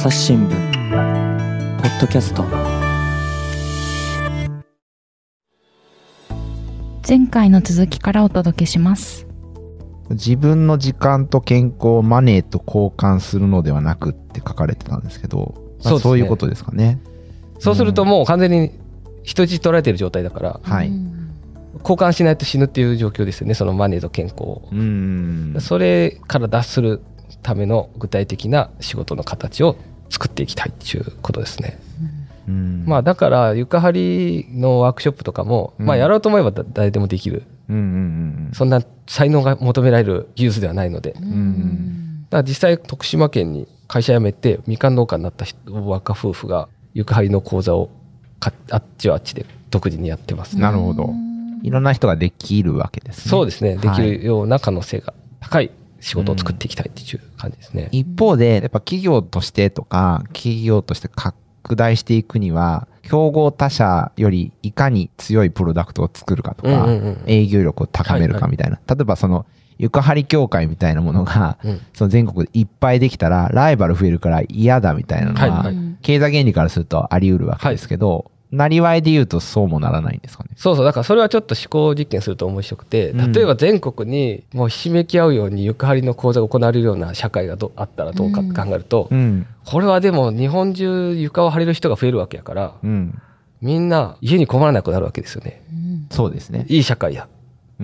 朝日新聞ポッドキャスト前回の続きからお届けします自分の時間と健康をマネーと交換するのではなくって書かれてたんですけど、まあそういうことですかね。そうするともう完全に人質取られてる状態だから、はい。ううん交換しないと死ぬっていう状況ですよね、そのマネーと健康を。それから脱するための具体的な仕事の形を作っていきたいっていうことですね。うんまあだから床張りのワークショップとかも、うんまあやろうと思えばだ誰でもできる。うんうんそんな才能が求められる技術ではないので。だかんら実際徳島県に会社辞めてみかん農家になった人若夫婦が床張りの講座をかあっちはあっちで独自にやってますうん。なるほど。いろんな人ができるわけですね。そうですね。できはいるような可能性が高い仕事を作っていきたいっていう感じですね。一方で、やっぱ企業としてとか、企業として拡大していくには、競合他社よりいかに強いプロダクトを作るかとか、うんうんうん営業力を高めるはいはい。かみたいな。例えばその、床張り協会みたいなものが、うん。その全国でいっぱいできたら、ライバル増えるから嫌だみたいなのは、はいはい。経済原理からするとあり得るわけですけど、なりわいで言うとそうもならないんですかね？そうそう。だからそれはちょっと思考実験すると面白くて、うん例えば全国にもうひしめき合うように床張りの講座が行われるような社会がどあったらどうかって考えると、うん。これはでも日本中床を張れる人が増えるわけやから、うん。みんな家に困らなくなるわけですよね。そうですね。いい社会や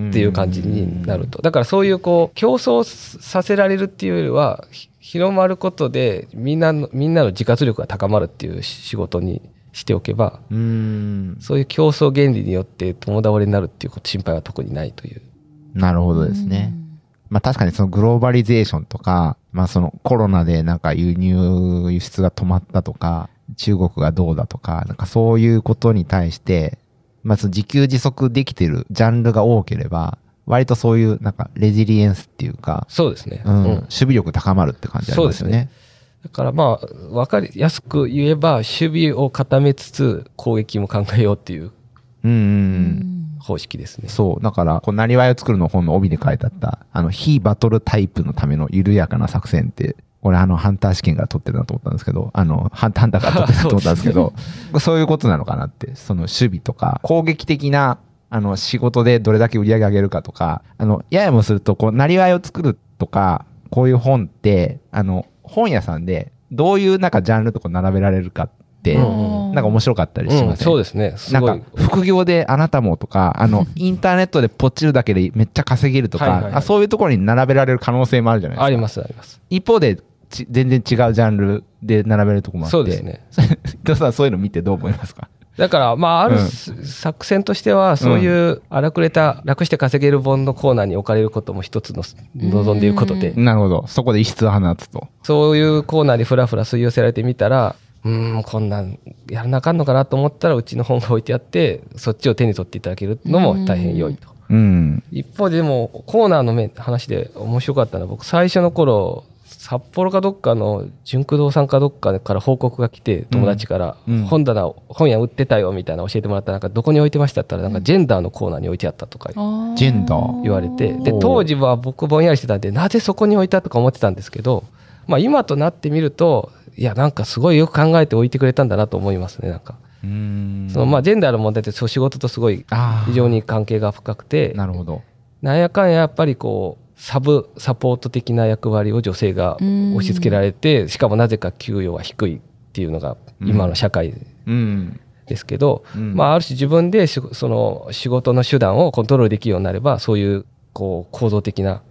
っていう感じになると。だからそういうこう競争させられるっていうよりは、ひ広まることでみんなの、みんなの自活力が高まるっていう仕事にしておけば、うーん。そういう競争原理によって共倒れになるっていうこと心配は特にないという。なるほどですね。まあ確かにそのグローバリゼーションとか、まあそのコロナでなんか輸入、輸出が止まったとか、中国がどうだとか、なんかそういうことに対して、まあその自給自足できてるジャンルが多ければ、割とそういうなんかレジリエンスっていうか、そうですね。うん、うん守備力高まるって感じありますよね。だからまあ、わかりやすく言えば、守備を固めつつ攻撃も考えようっていう。方式ですね。そう。だから、こう、なりわいを作るの本の帯で書いてあった、あの、非バトルタイプのための緩やかな作戦って、俺、あの、ハンター試験から取ってるなと思ったんですけど、あの、ハンターハンターから取ってるなと思ったんですけど、そういうことなのかなって、その守備とか、攻撃的な、あの、仕事でどれだけ売り上げ上げるかとか、あの、ややもすると、こう、なりわいを作るとか、こういう本って、あの、本屋さんで、どういうなんかジャンルとか並べられるかって、うんなんか面白かったりしうん、ません、そうですね。すなんか。副業であなたもとか、あの、インターネットでポチるだけでめっちゃ稼げるとか、はいはいはいあそういうところに並べられる可能性もあるじゃないですか。あります、あります。一方でち全然違うジャンルで並べるところもあって。そうです。ね。伊藤さん、そういうの見てどう思いますか？だから、まあ、あるうん作戦としては、そういう荒くれた、楽して稼げる本のコーナーに置かれることも一つの望んでいることで、なるほど。そこで異質を放つと。そういうコーナーにふらふら吸い寄せられてみたら、うーん、こんなんやらなあかんのかなと思ったら、うちの本が置いてあって、そっちを手に取っていただけるのも大変良いと。うん。一方ででも、コーナーの面話で面白かったのは、僕最初の頃、札幌かどっかの純駆動さんかどっかから報告が来て、友達から、うん。本棚、本屋売ってたよみたいな教えてもらったら、なんかどこに置いてましたって言ったら、なんかジェンダーのコーナーに置いてあったとかジェンダー言われて、で、当時は僕ぼんやりしてたんで、なぜそこに置いたとか思ってたんですけど、まあ今となってみると、いや、なんかすごいよく考えて置いてくれたんだなと思いますね、なんか。うん。そのまあジェンダーの問題ってそう仕事とすごい非常に関係が深くて、なるほど。なんやかんややっぱりこう、サブサポート的な役割を女性が押し付けられて、しかもなぜか給与は低いっていうのが今の社会うん。ですけど、うんまあある種自分でしその仕事の手段をコントロールできるようになれば、そういうこう構造的な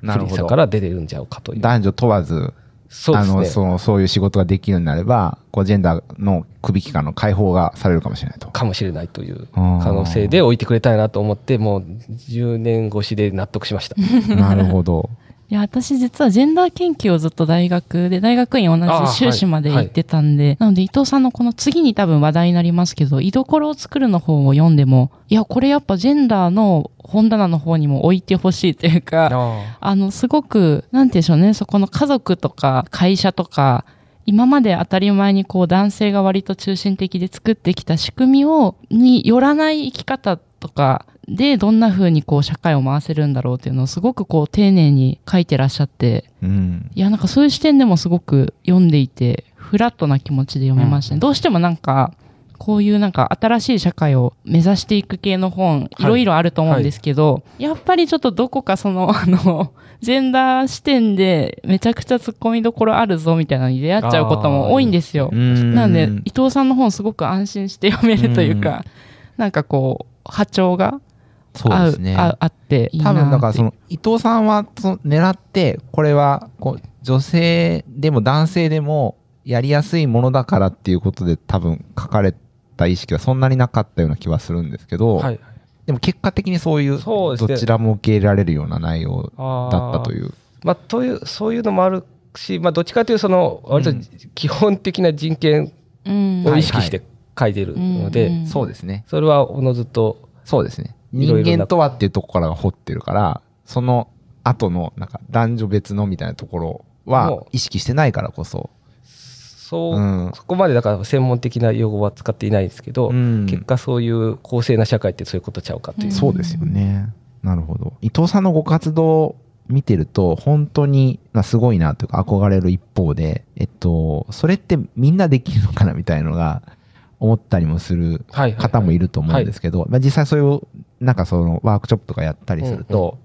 不利さ。から出れるんじゃうかという。男女問わず、そうですね。そう、そういう仕事ができるようになれば、こう、ジェンダーの首期間の解放がされるかもしれないと。かもしれないという可能性で置いてくれたいなと思って、もう10年越しで納得しました。なるほど。いや、私実はジェンダー研究をずっと大学で、大学院同じ修士まで行ってたんで、なので伊藤さんのこの次に多分話題になりますけど、居所を作るの方を読んでも、いや、これやっぱジェンダーの本棚の方にも置いてほしいというか、ああの、すごく、なんて言うんでしょうね、そこの家族とか会社とか、今まで当たり前にこう男性が割と中心的で作ってきた仕組みを、によらない生き方とかでどんな風にこう社会を回せるんだろうっていうのをすごくこう丁寧に書いてらっしゃって、うん。いやなんかそういう視点でもすごく読んでいてフラットな気持ちで読めましたね。うんどうしてもなんか、こういうなんか新しい社会を目指していく系の本、いろいろあると思うんですけど、やっぱりちょっとどこかその、あの、ジェンダー視点でめちゃくちゃ突っ込みどころあるぞみたいなのに出会っちゃうことも多いんですよ。なんで、伊藤さんの本すごく安心して読めるというか、なんかこう、波長がそうですね。ああって多分だからその伊藤さんはその狙ってこれはこう女性でも男性でもやりやすいものだからっていうことで多分書かれた意識はそんなになかったような気はするんですけど、はい。でも結果的にそういうどちらも受け入れられるような内容あだったという。まあ、という、そういうのもあるし、まあ、どっちかというと、その、割とうん基本的な人権うんを意識して書いてるので、うんそうですね。それはおのずと、そうですね。人間とはっていうところから掘ってるから、その後のなんか男女別のみたいなところは意識してないからこそ。そう、うんそこまでだから専門的な用語は使っていないんですけど、うん結果そういう公正な社会ってそういうことちゃうかという。うんそうですよね。なるほど。伊藤さんのご活動見てると、本当にまあすごいなというか憧れる一方で、えっと、それってみんなできるのかなみたいのが思ったりもするはいはいはい方もいると思うんですけど、まあ実際そういう、なんかそのワークショップとかやったりすると、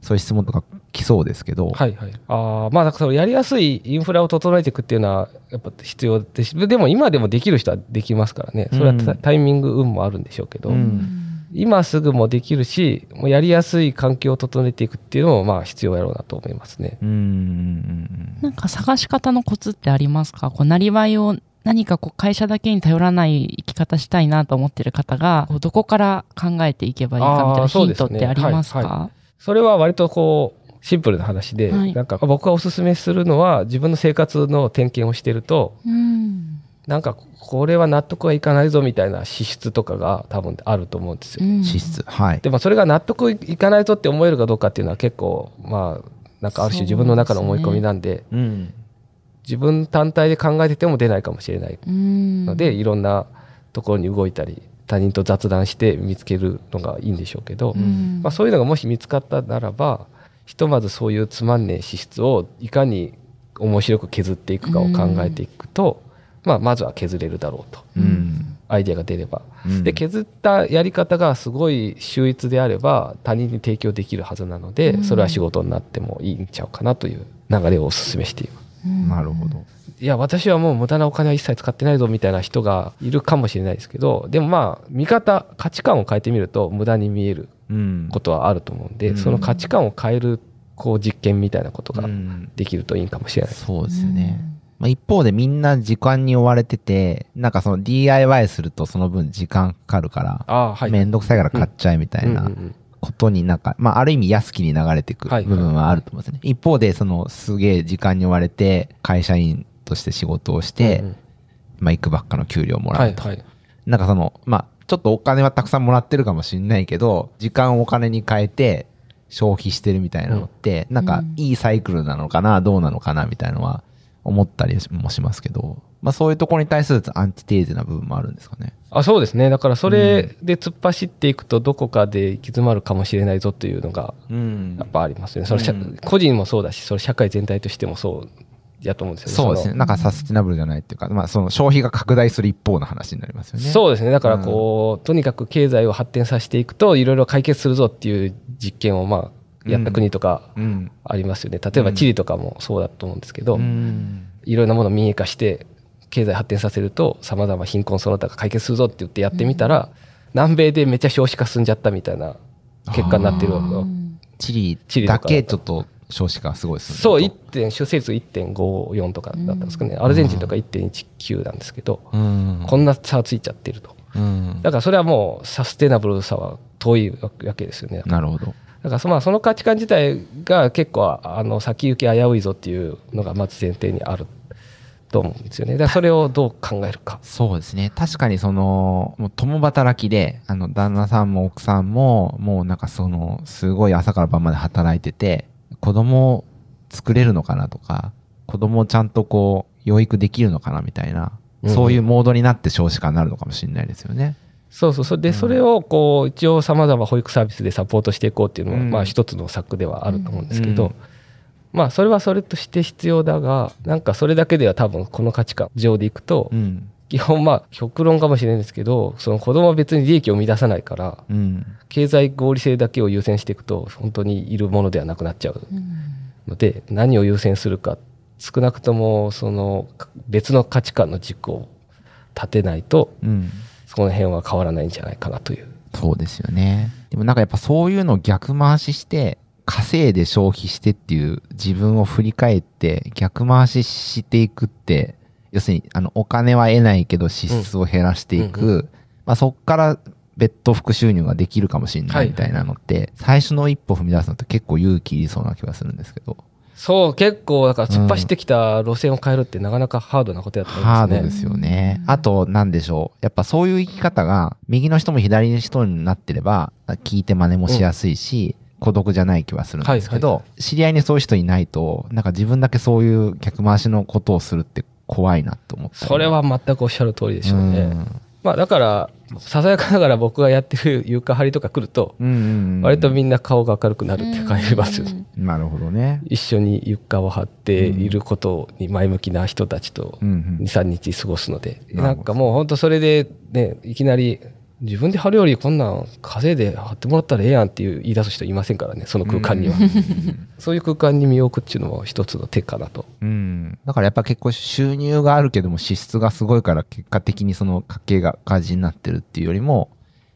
そういう質問とか来そうですけど、はいはい。ああ、まあ、だからそのやりやすいインフラを整えていくっていうのは、やっぱ必要です。し、でも今でもできる人はできますからね。それはタ,、イミング、運もあるんでしょうけど、うん。今すぐもできるし、もうやりやすい環境を整えていくっていうのも、まあ、必要やろうなと思いますね。うんうんうん。なんか探し方のコツってありますか？こう、なりわいを何かこう会社だけに頼らない生き方したいなと思ってる方が、こうどこから考えていけばいいかみたいあなヒントってありますか、はいはそれは割とこう、シンプルな話で、はいなんか僕がおすすめするのは、自分の生活の点検をしてると、うん。なんかこれは納得はいかないぞみたいな資質とかが多分あると思うんですよ。うん資質。はい。でもそれが納得いかないぞって思えるかどうかっていうのは結構まあなんかある種自分の中の思い込みなんでうん。自分単体で考えてても出ないかもしれないうんので、いろんなところに動いたり他人と雑談して見つけるのがいいんでしょうけど、うんまあ、そういうのがもし見つかったならばひとまずそういうつまんねえ資質をいかに面白く削っていくかを考えていくと、まあ、まずは削れるだろうとうん。アイデアが出れば。うんで削ったやり方がすごい秀逸であれば他人に提供できるはずなので、うんそれは仕事になってもいいんちゃうかなという流れをお勧めしています。うんなるほど。いや私はもう無駄なお金は一切使ってないぞみたいな人がいるかもしれないですけどでもまあ見方価値観を変えてみると無駄に見えるうん。ことはあると思うんで、うんその価値観を変えるこう実験みたいなことがうんできるといいかもしれない。そうですよね。まあ、一方でみんな時間に追われてて、なんかその DIY するとその分時間かかるから、ああはいめんどくさいから買っちゃえみたいなうんうんうんことになんか、まあある意味安きに流れていくはい部分はあると思うんですね。一方でそのすげえ時間に追われて会社員として仕事をして、うんうんまあいくばっかの給料をもらと。はいうはいなんかその、まあちょっとお金はたくさんもらってるかもしれないけど、時間をお金に変えて消費してるみたいなのって、なんかいいサイクルなのかな、どうなのかなみたいなのは思ったりもしますけど、まあそういうところに対するアンチテーゼな部分もあるんですかね。あそうですね。だからそれで突っ走っていくとどこかで行き詰まるかもしれないぞというのがうん。やっぱありますよね。そ個人もそうだしそれ社会全体としてもそうやと思うんですよね。そうですね。のなんかサスティナブルじゃないっていうか、まあその消費が拡大する一方の話になりますよね。そうですね。だからこう、とにかく経済を発展させていくといろいろ解決するぞっていう実験をまあやった国とかうん。ありますよね、例えばチリとかもそうだと思うんですけど、うん。いろんなものを民営化して経済発展させるとさまざま貧困その他が解決するぞって言ってやってみたら、南米でめっちゃ少子化進んじゃったみたいな結果になってるうんチリチリだけちょっと少子化すごいですね。そう、1点、出生率1.54とかだったんですかね。アルゼンチンとか1.19なんですけど、うん。こんな差ついちゃってると。うん。だからそれはもうサステナブルさは遠いわけですよね。なるほど。だからそまあその価値観自体が結構あの先行き危ういぞっていうのがまず前提にあると思うんですよね。だそれをどう考えるか。そうですね。確かにその、もう共働きで、あの、旦那さんも奥さんも、もうなんかその、すごい朝から晩まで働いてて、子供を作れるのかなとか、子供をちゃんとこう、養育できるのかなみたいな、うんそういうモードになって少子化になるのかもしれないですよね。そうそうそれでそれをこう一応さまざま保育サービスでサポートしていこうっていうのはうんまあ一つの策ではあると思うんですけど、うんまあそれはそれとして必要だがなんかそれだけでは多分この価値観上でいくと、うん。基本まあ極論かもしれないんですけどその子供は別に利益を生み出さないからうん。経済合理性だけを優先していくと本当にいるものではなくなっちゃうので何を優先するか少なくともその別の価値観の軸を立てないとうん。そこの辺は変わらないんじゃないかなという。そうですよね。でもなんかやっぱそういうのを逆回しして、稼いで消費してっていう自分を振り返って逆回ししていくって、要するにあのお金は得ないけど支出を減らしていく。うんうまあそっから別途副収入ができるかもしれなはいいみたいなのって、最初の一歩踏み出すのって結構勇気いりそうな気がするんですけど。そう結構だから突っ走ってきた路線を変えるってなかなかハードなことだと思いますね。ハードですよね。あと、なんでしょう。やっぱそういう生き方が、右の人も左の人になってれば、聞いて真似もしやすいし、孤独じゃない気はするんですけど、はいは知り合いにそういう人いないと、なんか自分だけそういう逆回しのことをするって怖いなと思ったり。それは全くおっしゃる通りでしょうね。うん。まあだからささやかながら僕がやってる床張りとか来るとうんうんうん。割とみんな顔が明るくなるって感じます。なるほどね。一緒に床を張っていることに前向きな人たちとうんうん。23日過ごすので、なんかもう本当それでねいきなり自分で貼るよりこんなん稼いで貼ってもらったらええやんっていう言い出す人いませんからねその空間には、そういう空間に身を置くっていうのも一つの手かなとうん。だからやっぱ結構収入があるけども支出がすごいから結果的にその家計が赤字になってるっていうよりも、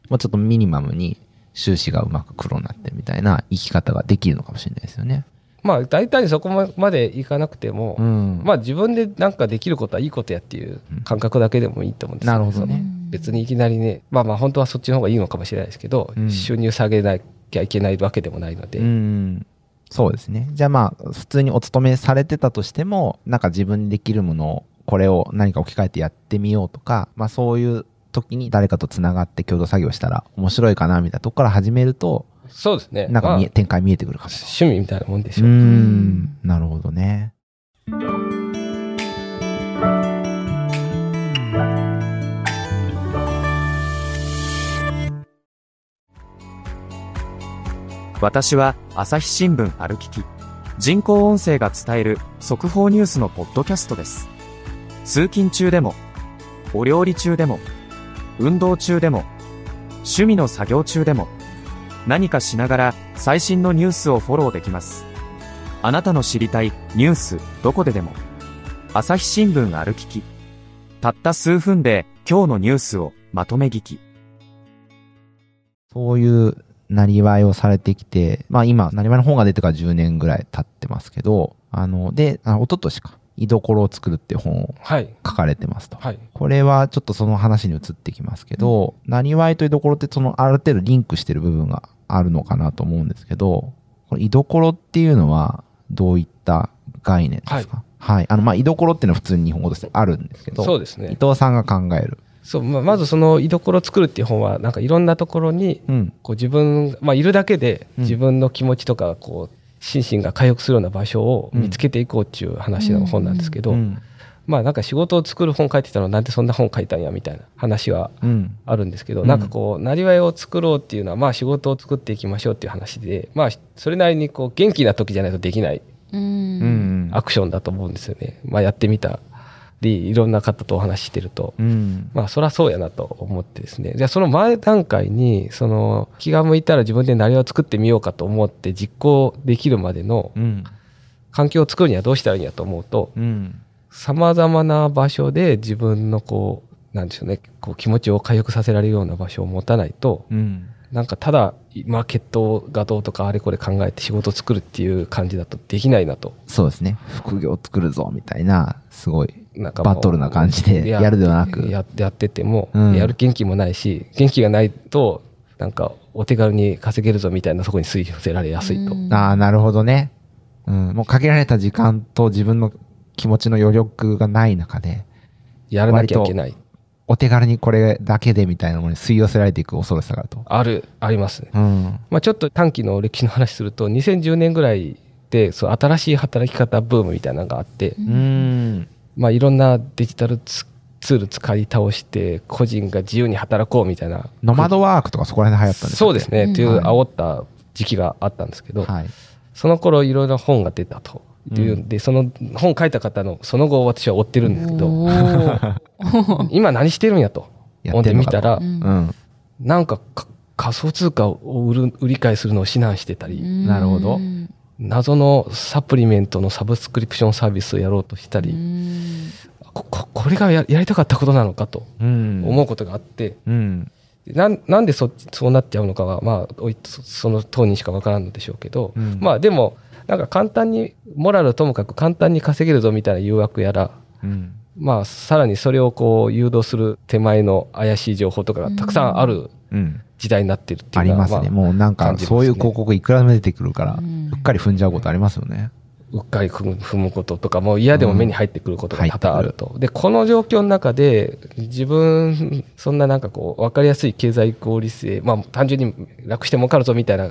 もうちょっとミニマムに収支がうまく黒になってるみたいな生き方ができるのかもしれないですよね。まあ大体そこまでいかなくても、うん。まあ自分でなんかできることはいいことやっていう感覚だけでもいいと思うんですよなるほどね別にいきなりねまあまあ本当はそっちの方がいいのかもしれないですけど、うん収入下げなきゃいけないわけでもないので、うん。そうですね。じゃあまあ、普通にお勤めされてたとしても、なんか自分にできるものを、これを何か置き換えてやってみようとか、まあそういう時に誰かとつながって共同作業したら面白いかなみたいなとこから始めると、そうですね。なんか見え、まあ展開見えてくるかも。趣味みたいなもんでしょ。う、ん、なるほどね。私は朝日新聞歩きき。人工音声が伝える速報ニュースのポッドキャストです。通勤中でもお料理中でも運動中でも趣味の作業中でも何かしながら最新のニュースをフォローできます。あなたの知りたいニュースどこででも。朝日新聞歩きき。たった数分で今日のニュースをまとめ聞き。そういうなりわいをされてきて、まあ今、なりわいの本が出てから10年ぐらい経ってますけど、あの、で、あ一昨年か、居所を作るっていう本をはい。書かれてますと。はい。これはちょっとその話に移ってきますけど、なりわいと居所ってそのある程度リンクしてる部分があるのかなと思うんですけど、これ居所っていうのはどういった概念ですか？はい。あの、まあ、居所っていうのは普通に日本語としてあるんですけど、そうですね伊藤さんが考える。そうまあまずその居所を作るっていう本はなんかいろんなところにうん。こう自分、まあ、いるだけでうん自分の気持ちとかこう心身が回復するような場所を見つけていこうっていう話の本なんですけど、うん。まあなんか仕事を作る本書いてたのなんでそんな本書いたんやみたいな話はうん。あるんですけど、うんなんかこうなりわいを作ろうっていうのはまあ仕事を作っていきましょうっていう話でまあそれなりにこう元気な時じゃないとできない。アクションだと思うんですよね。まあやってみたりいろんな方とお話ししてると。うん。まあそりゃそうやなと思ってですね。じゃあその前段階にその気が向いたら自分でなりわいを作ってみようかと思って実行できるまでのうん。環境を作るにはどうしたらいいんやと思うとうん。様々な場所で自分のこうなんでしょうねこう気持ちを回復させられるような場所を持たないとうん。なんかただマーケットがどうとかあれこれ考えて仕事を作るっていう感じだとできないなと。そうですね。副業作るぞ、みたいな、すごい。なんかバトルな感じでやるではなくややってても、うんやる元気もないし元気がないとなんかお手軽に稼げるぞみたいなそこに吸い寄せられやすいと、うんああ、なるほどね。うん。もう限られた時間と自分の気持ちの余力がない中で、やらなきゃいけないお手軽にこれだけでみたいなものに吸い寄せられていく恐ろしさがあると。あるありますね、うん。まあ、ちょっと短期の歴史の話すると2010年ぐらいでそう新しい働き方ブームみたいなのがあって、うん。まあ、いろんなデジタルツツール使い倒して個人が自由に働こうみたいなノマドワークとかそこら辺で流行ったんですそうですね、うんっていう煽った時期があったんですけど、はい。その頃いろいろ本が出たとっていうんで、その本書いた方のその後を私は追ってるんですけど、今何してるんやと。思ってやってんのかとみたらう、んうん。なんかか仮想通貨を売る売り買いするのを指南してたり、なるほどうん謎のサプリメントのサブスクリプションサービスをやろうとしたり、うんこここれがややりたかったことなのかとうん。思うことがあって、うん。なんなんでそそうなっちゃうのかは、まあ、おいそその当人しかわからんのでしょうけど、うんまあでもなんか簡単にモラルともかく簡単に稼げるぞみたいな誘惑やら、うん。まあ、さらにそれをこう誘導する手前の怪しい情報とかがたくさんあるうん。時代になってるってあいうのは、りますね。もうなんか、そういう広告いくらでも出てくるから、うんうっかり踏んじゃうことありますよね。うっかり踏む踏むこととかも嫌でも目に入ってくることが多々あると。で、この状況の中で自分、そんななんかこう、わかりやすい経済合理性、まあ単純に楽して儲かるぞみたいな違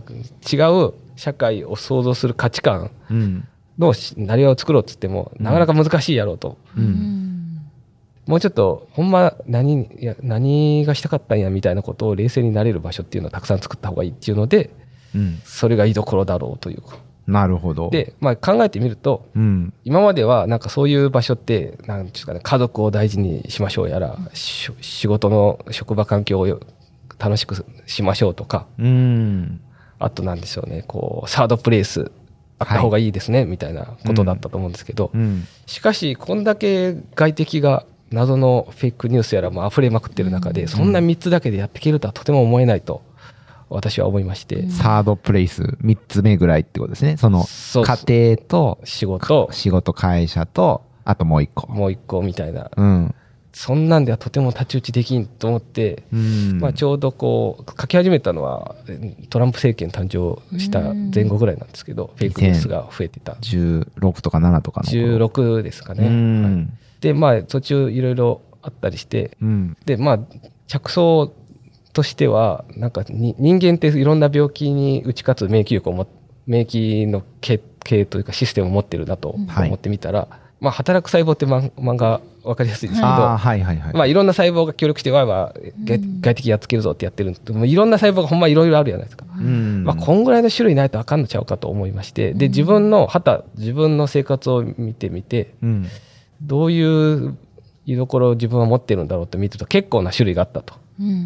う社会を創造する価値観うん。のなりわいを作ろうっつっても、なかなか難しいやろうと。う。うんんもうちょっと、ほんま何、いや、何がしたかったんやみたいなことを冷静になれる場所っていうのをたくさん作った方がいいっていうので、うん。それが居所だろうというか。なるほど。、で、まあ考えてみると、うん。今まではなんかそういう場所って、なんていうんですかね、家族を大事にしましょうやら、し仕事の職場環境をよ楽しくしましょうとか、うん。あとなんでしょうね、こう、サードプレイスあった方がいいですね、みたいなことだったと思うんですけど、うん。しかし、こんだけ外敵が謎のフェイクニュースやらも溢れまくってる中で、そんな3つだけでやっていけるとはとても思えないと、私は思いまして、うんサードプレイス、3つ目ぐらいってことですね。その、家庭と、仕事、仕事会社と、あともう一個。もう一個みたいな、うん。そんなんではとても太刀打ちできんと思って、うん。まあ、ちょうどこう書き始めたのはトランプ政権誕生した前後ぐらいなんですけど、フェイクニュースが増えてた16とか7とかの頃。16ですかうね。ん。でまあ途中いろいろあったりしてうん。でまあ着想としてはなんかに人間っていろんな病気に打ち勝つ免疫力をも免疫の系系というかシステムを持ってるなとはい思ってみたら、まあ、働く細胞って漫漫画分かりやすいですけど、はいはいはい。まあ、いろんな細胞が協力してわいわい外敵やっつけるぞってやってるんでもういろんな細胞がほんまいろいろあるじゃないですか。うん。まあ、こんぐらいの種類ないとあかんのちゃうかと思いましてで自分の旗自分の生活を見てみてうん。どういう居所を自分は持ってるんだろうって見てると結構な種類があったと。ううんうん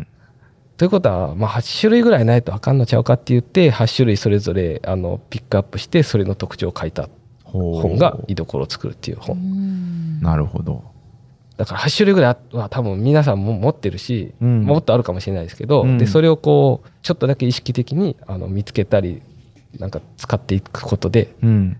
んということは、まあ、8種類ぐらいないとあかんのちゃうかって言って8種類それぞれあのピックアップしてそれの特徴を書いた本が居所を作るっていうう本。んなるほど。だから8種類ぐらいは多分皆さんも持ってるし、うんもっとあるかもしれないですけど、うんでそれをこうちょっとだけ意識的にあの見つけたりなんか使っていくことでうん。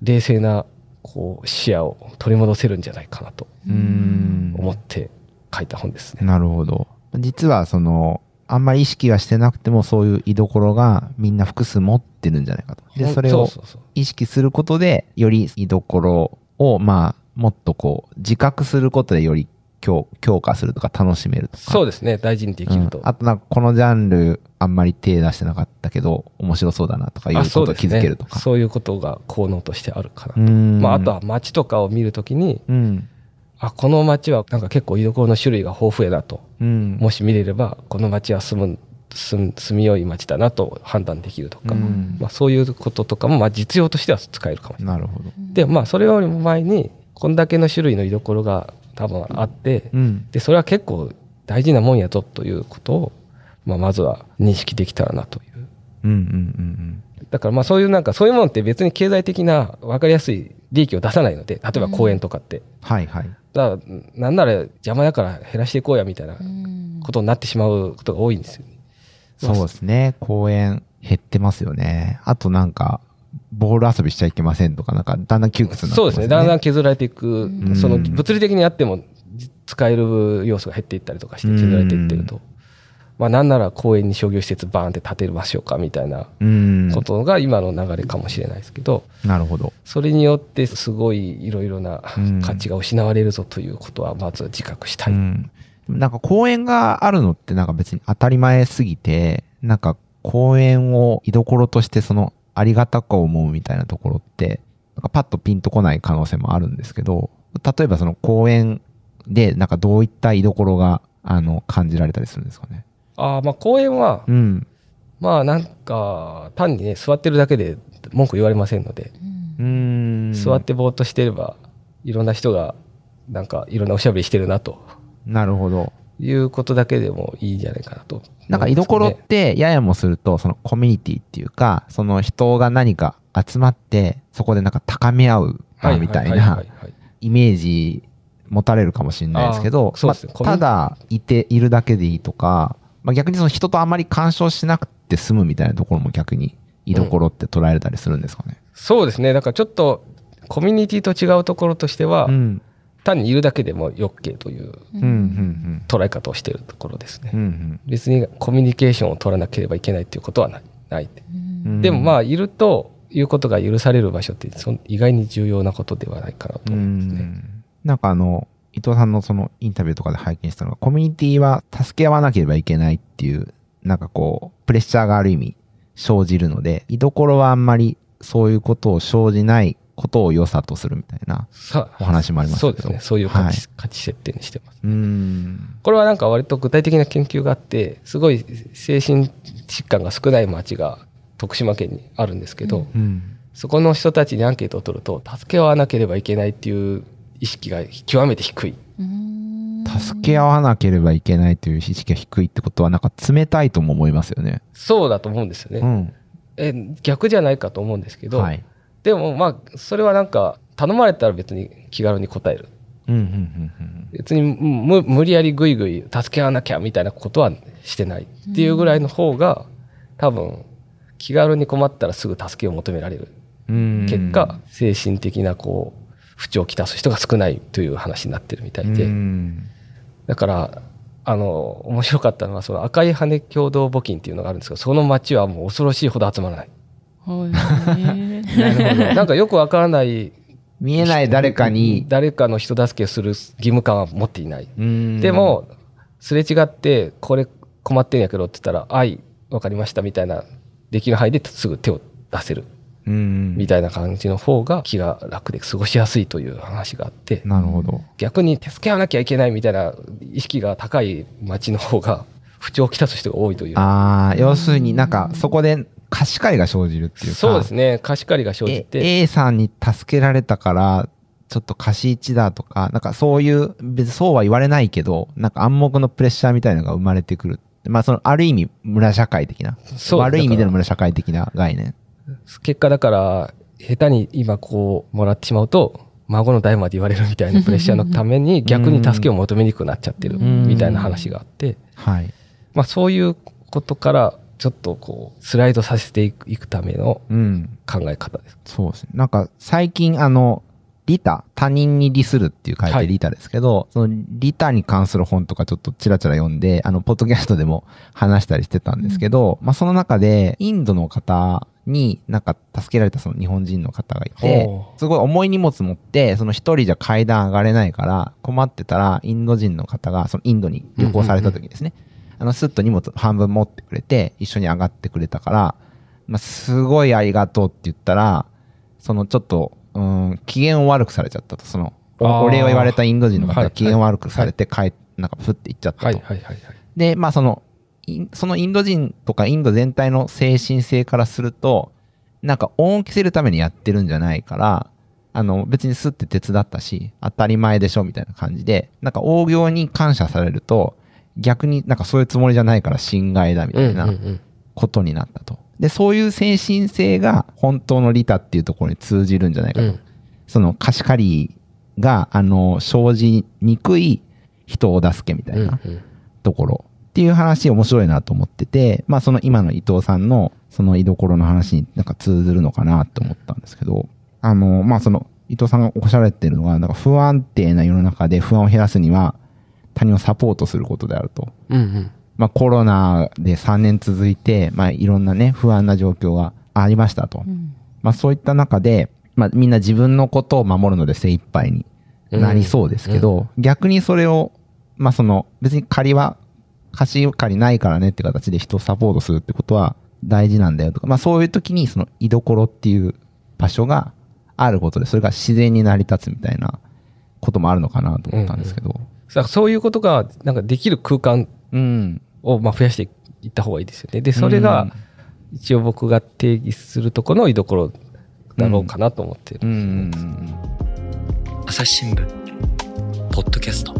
冷静なこう視野を取り戻せるんじゃないかなとうん。思って書いた本ですね。なるほど。実はその、あんまり意識はしてなくてもそういう居所がみんな複数持ってるんじゃないかと。で、それを意識することで、より居所を、まあ、もっとこう、自覚することでより強強化するとか楽しめるとか。そうですね大事にできると、うんあとなんかこのジャンルあんまり手出してなかったけど面白そうだなとかいうあことを気づけるとか。そういうことが効能としてあるかなと、うんまあ、あとは街とかを見るときにうん。あこの街はなんか結構居所の種類が豊富やなとうん。もし見れればこの街は住む住みよい街だなと判断できるとか、うんまあ、そういうこととかもまあ実用としては使えるかもしれない。なるほど。でまあそれよりも前にこんだけの種類の居所が多分あって、うん。でそれは結構大事なもんやぞということを、まあ、まずは認識できたらなという。うんうんうんだからまあそういうなんかそういうものって別に経済的な分かりやすい利益を出さないので例えば公園とかって、はいはい。だからなんなら邪魔やから減らしていこうやみたいなうんことになってしまうことが多いんですよね。そうですね。公園減ってますよね。あとなんか、ボール遊びしちゃいけませんとか、なんかだんだん窮屈になってますそうですね。だんだん削られていく、んその物理的にあっても使える要素が減っていったりとかして削られていってると。まあなんなら公園に商業施設バーンって建てましょうかみたいなうん。ことが今の流れかもしれないですけど、なるほど。それによってすごいいろいろなうん価値が失われるぞということはまず自覚したい。うん。なんか公園があるのってなんか別に当たり前すぎて、なんか公園を居所としてそのありがたく思うみたいなところって、なんかパッとピンとこない可能性もあるんですけど、例えばその公園でなんかどういった居所があの感じられたりするんですかね？ああまあ公園は、うん。まあなんか単にね座ってるだけで文句言われませんので、ううん。座ってぼーっとしてればいろんな人がなんかいろんなおしゃべりしてるなと。なるほど。いうことだけでもいいんじゃないかなと、なんか居所ってややもするとそのコミュニティっていうかその人が何か集まってそこでなんか高め合う場みたいなイメージ持たれるかもしれないですけどまあただいているだけでいいとか、まあ、逆にその人とあまり干渉しなくて済むみたいなところも逆に居所って捉えれたりするんですかね。そうですね。だからちょっとコミュニティと違うところとしては、うん。単にいるだけでも OK といううんうん捉え方をしているところですね、うんうん。別にコミュニケーションを取らなければいけないっていうことはない。ないうん。でもまあいるということが許される場所って意外に重要なことではないかなとう思いますね。ん。なんかあの、伊藤さんのそのインタビューとかで拝見したのが、コミュニティは助け合わなければいけないっていう、なんかこう、プレッシャーがある意味生じるので、居所はあんまりそういうことを生じないことを良さとするみたいなさお話もありますけどそうですね。そういう価値,、はい価値設定にしてます。うーん。これはなんか割と具体的な研究があって、すごい精神疾患が少ない町が徳島県にあるんですけど、うん。そこの人たちにアンケートを取ると、助け合わなければいけないっていう意識が極めて低い。助け合わなければいけないという意識が低いってことは、なんか冷たいとも思いますよね。そうだと思うんですよね。うん。え逆じゃないかと思うんですけど、はい。でもまあそれはなんか頼まれたら別に気軽に答えるうん、うん、うん、うん。別に無無理やりぐいぐい助け合わなきゃみたいなことはしてないっていうぐらいの方が多分気軽に困ったらすぐ助けを求められるうん結果精神的なこう不調をきたす人が少ないという話になってるみたいで。うん。だからあの面白かったのはその赤い羽共同募金っていうのがあるんですけどその町はもう恐ろしいほど集まらない。なんかよくわからない。見えない誰かに、誰かの人助けをする義務感は持っていない。うん。で、も、すれ違って、これ困ってんやけどって言ったら、愛、わかりましたみたいな、できる範囲ですぐ手を出せる。うん。みたいな感じの方が気が楽で過ごしやすいという話があって、なるほど。逆に助け合わなきゃいけないみたいな意識が高い街の方が 不調をきたす人が多いという。ああ、要するになんかそこで貸し借りが生じるっていうか。そうですね。貸し借りが生じえて、A さんに助けられたから、ちょっと貸し一だとか、なんかそういう、別にそうは言われないけど、なんか暗黙のプレッシャーみたいなのが生まれてくる。まあその、ある意味村社会的な。そう悪い意味での村社会的な概念。結果だから、下手に今こうもらってしまうと、孫の代まで言われるみたいなプレッシャーのために逆に助けを求めにくくなっちゃってるみたいな話があって、はい。まあそういうことからちょっとこうスライドさせていくためのうん。考え方です。そうですね。なんか最近あの、リタ、他人に利するっていう書いはい。てリタですけど、そのリタに関する本とかちょっとチラチラ読んで、あの、ポッドキャストでも話したりしてたんですけど、まあその中で、インドの方になんか助けられたその日本人の方がいてほ、すごい重い荷物持って、その一人じゃ階段上がれないから、困ってたら、インド人の方が、そのインドに旅行された時ですね、あの、スッと荷物半分持ってくれて、一緒に上がってくれたから、まあ、すごいありがとうって言ったら、そのちょっと、うん、機嫌を悪くされちゃったと。その、お礼を言われたインド人の方はいが機嫌を悪くされて帰っ、なんかふって行っちゃったと。はいはいはいはい。で、まあその、インそのインド人とかインド全体の精神性からすると、なんか恩を着せるためにやってるんじゃないから、あの別にスッて手伝ったし、当たり前でしょみたいな感じで、なんか大行に感謝されると、逆になんかそういうつもりじゃないから侵害だみたいなうんうんうんことになったと。で、そういう精神性が本当の利他っていうところに通じるんじゃないかと。うんその貸し借りが、あの、生じにくい人を助けみたいな。ところっていう話面白いなと思ってて、まあその今の伊藤さんのその居所の話になんか通ずるのかなと思ったんですけど、あの、まあその伊藤さんがおっしゃられてるのが、なんか不安定な世の中で不安を減らすには他人をサポートすることであると。うんうんまあコロナで3年続いて、まあいろんなね、不安な状況がありましたと。まあそういった中で、まあみんな自分のことを守るので精一杯になりそうですけど、逆にそれを、まあその別に借りは、貸し借りないからねって形で人をサポートするってことは大事なんだよとか、まあそういう時にその居所っていう場所があることで、それが自然に成り立つみたいなこともあるのかなと思ったんですけど。さそういうことがなんかできる空間うん。をまあ増やしていった方がいいですよね。で、それが一応僕が定義するところの居所だろうかなと思ってる。うん。うん。朝日新聞ポッドキャスト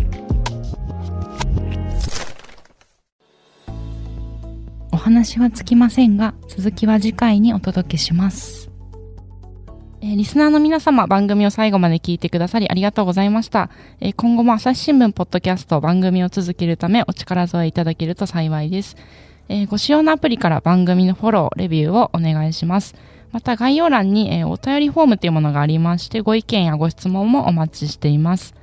お話はつきません。が、続きは次回にお届けします。えーリスナーの皆様、番組を最後まで聞いてくださりありがとうございました。えー今後も朝日新聞ポッドキャスト番組を続けるためお力添えいただけると幸いです。えーご使用のアプリから番組のフォロー、レビューをお願いします。また概要欄に、えお便りフォームというものがありまして、ご意見やご質問もお待ちしています。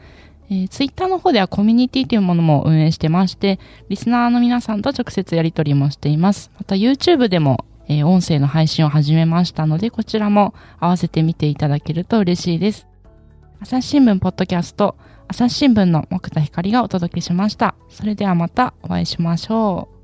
えー、ツイッターの方ではコミュニティというものも運営してまして、リスナーの皆さんと直接やり取りもしています。また YouTube でも、えー音声の配信を始めましたので、こちらも合わせて見ていただけると嬉しいです。朝日新聞ポッドキャスト、朝日新聞の木田光がお届けしました。それではまたお会いしましょう。